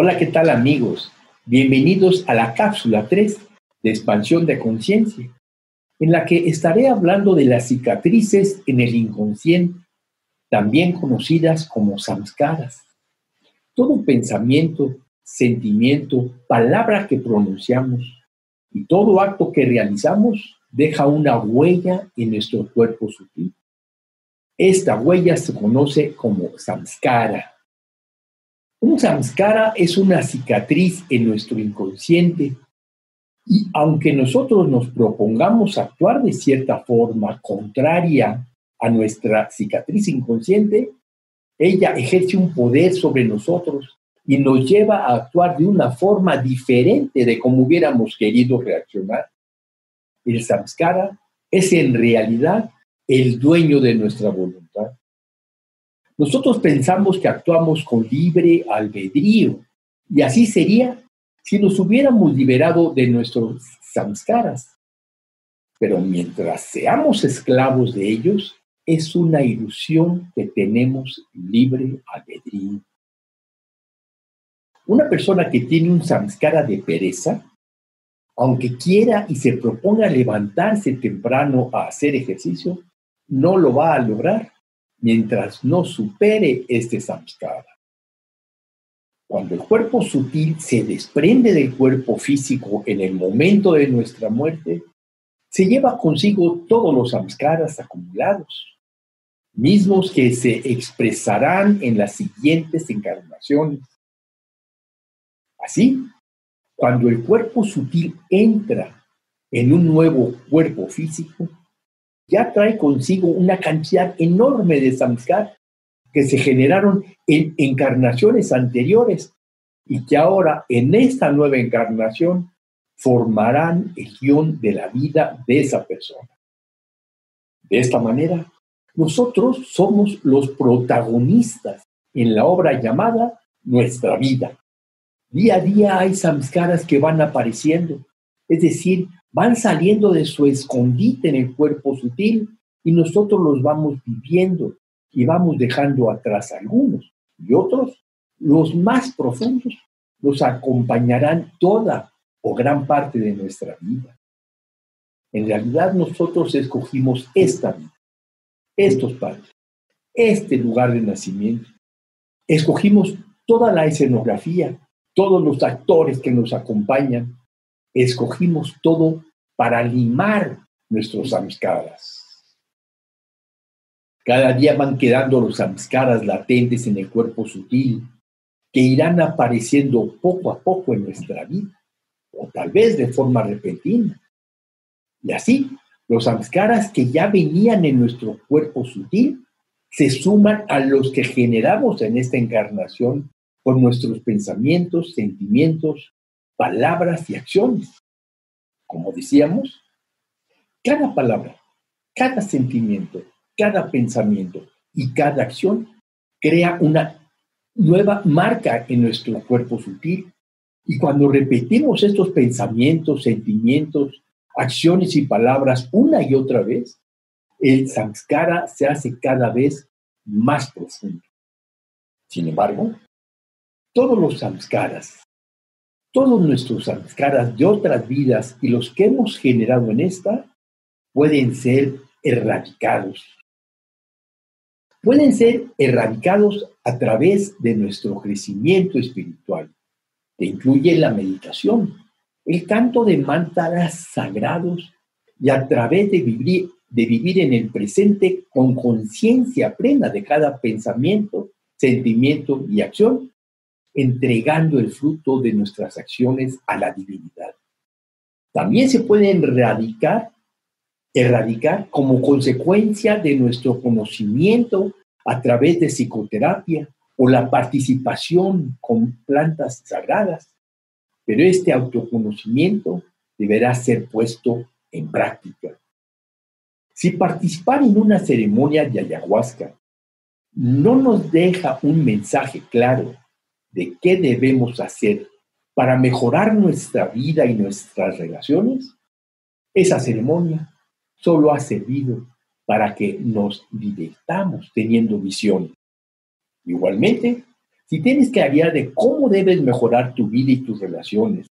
Hola, ¿qué tal amigos? Bienvenidos a la cápsula 3 de expansión de conciencia, en la que estaré hablando de las cicatrices en el inconsciente, también conocidas como samskaras. Todo pensamiento, sentimiento, palabra que pronunciamos y todo acto que realizamos deja una huella en nuestro cuerpo sutil. Esta huella se conoce como samskara un samskara es una cicatriz en nuestro inconsciente y aunque nosotros nos propongamos actuar de cierta forma contraria a nuestra cicatriz inconsciente, ella ejerce un poder sobre nosotros y nos lleva a actuar de una forma diferente de como hubiéramos querido reaccionar. El samskara es en realidad el dueño de nuestra voluntad. Nosotros pensamos que actuamos con libre albedrío y así sería si nos hubiéramos liberado de nuestros samskaras. Pero mientras seamos esclavos de ellos, es una ilusión que tenemos libre albedrío. Una persona que tiene un samskara de pereza, aunque quiera y se proponga levantarse temprano a hacer ejercicio, no lo va a lograr mientras no supere este samskara. Cuando el cuerpo sutil se desprende del cuerpo físico en el momento de nuestra muerte, se lleva consigo todos los samskaras acumulados, mismos que se expresarán en las siguientes encarnaciones. Así, cuando el cuerpo sutil entra en un nuevo cuerpo físico, ya trae consigo una cantidad enorme de samskar que se generaron en encarnaciones anteriores y que ahora en esta nueva encarnación formarán el guion de la vida de esa persona. De esta manera, nosotros somos los protagonistas en la obra llamada Nuestra vida. Día a día hay samskaras que van apareciendo, es decir, van saliendo de su escondite en el cuerpo sutil y nosotros los vamos viviendo y vamos dejando atrás algunos y otros, los más profundos, nos acompañarán toda o gran parte de nuestra vida. En realidad nosotros escogimos esta vida, estos padres, este lugar de nacimiento. Escogimos toda la escenografía, todos los actores que nos acompañan, escogimos todo para limar nuestros samskaras. Cada día van quedando los samskaras latentes en el cuerpo sutil que irán apareciendo poco a poco en nuestra vida, o tal vez de forma repentina. Y así, los samskaras que ya venían en nuestro cuerpo sutil se suman a los que generamos en esta encarnación con nuestros pensamientos, sentimientos, palabras y acciones. Como decíamos, cada palabra, cada sentimiento, cada pensamiento y cada acción crea una nueva marca en nuestro cuerpo sutil. Y cuando repetimos estos pensamientos, sentimientos, acciones y palabras una y otra vez, el samskara se hace cada vez más profundo. Sin embargo, todos los samskaras todos nuestros samskaras de otras vidas y los que hemos generado en esta pueden ser erradicados. Pueden ser erradicados a través de nuestro crecimiento espiritual, que incluye la meditación, el canto de mantras sagrados y a través de vivir, de vivir en el presente con conciencia plena de cada pensamiento, sentimiento y acción entregando el fruto de nuestras acciones a la divinidad. También se pueden erradicar, erradicar como consecuencia de nuestro conocimiento a través de psicoterapia o la participación con plantas sagradas. Pero este autoconocimiento deberá ser puesto en práctica. Si participar en una ceremonia de ayahuasca no nos deja un mensaje claro de qué debemos hacer para mejorar nuestra vida y nuestras relaciones, esa ceremonia solo ha servido para que nos divirtamos teniendo visión. Igualmente, si tienes claridad de cómo debes mejorar tu vida y tus relaciones,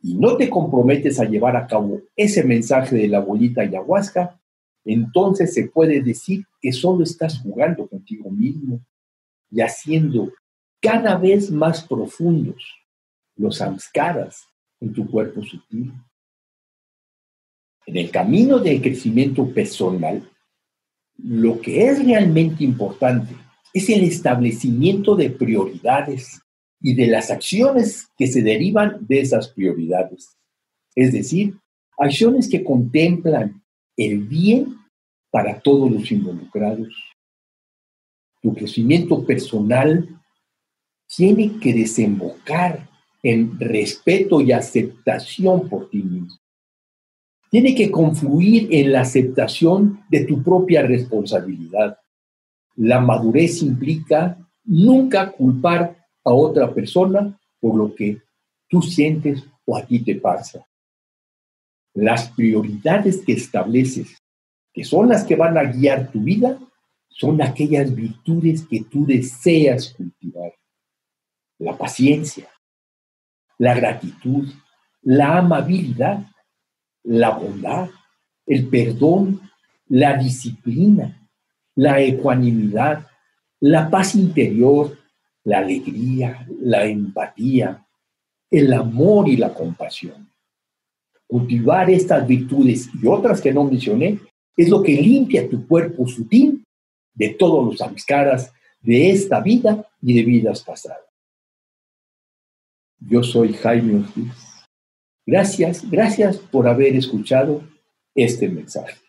y no te comprometes a llevar a cabo ese mensaje de la bolita ayahuasca, entonces se puede decir que solo estás jugando contigo mismo y haciendo cada vez más profundos los samskaras en tu cuerpo sutil. En el camino de crecimiento personal, lo que es realmente importante es el establecimiento de prioridades y de las acciones que se derivan de esas prioridades. Es decir, acciones que contemplan el bien para todos los involucrados. Tu crecimiento personal tiene que desembocar en respeto y aceptación por ti mismo. Tiene que confluir en la aceptación de tu propia responsabilidad. La madurez implica nunca culpar a otra persona por lo que tú sientes o a ti te pasa. Las prioridades que estableces, que son las que van a guiar tu vida, son aquellas virtudes que tú deseas cultivar. La paciencia, la gratitud, la amabilidad, la bondad, el perdón, la disciplina, la ecuanimidad, la paz interior, la alegría, la empatía, el amor y la compasión. Cultivar estas virtudes y otras que no mencioné es lo que limpia tu cuerpo sutil de todos los samskaras de esta vida y de vidas pasadas. Yo soy Jaime Ortiz. Gracias, gracias por haber escuchado este mensaje.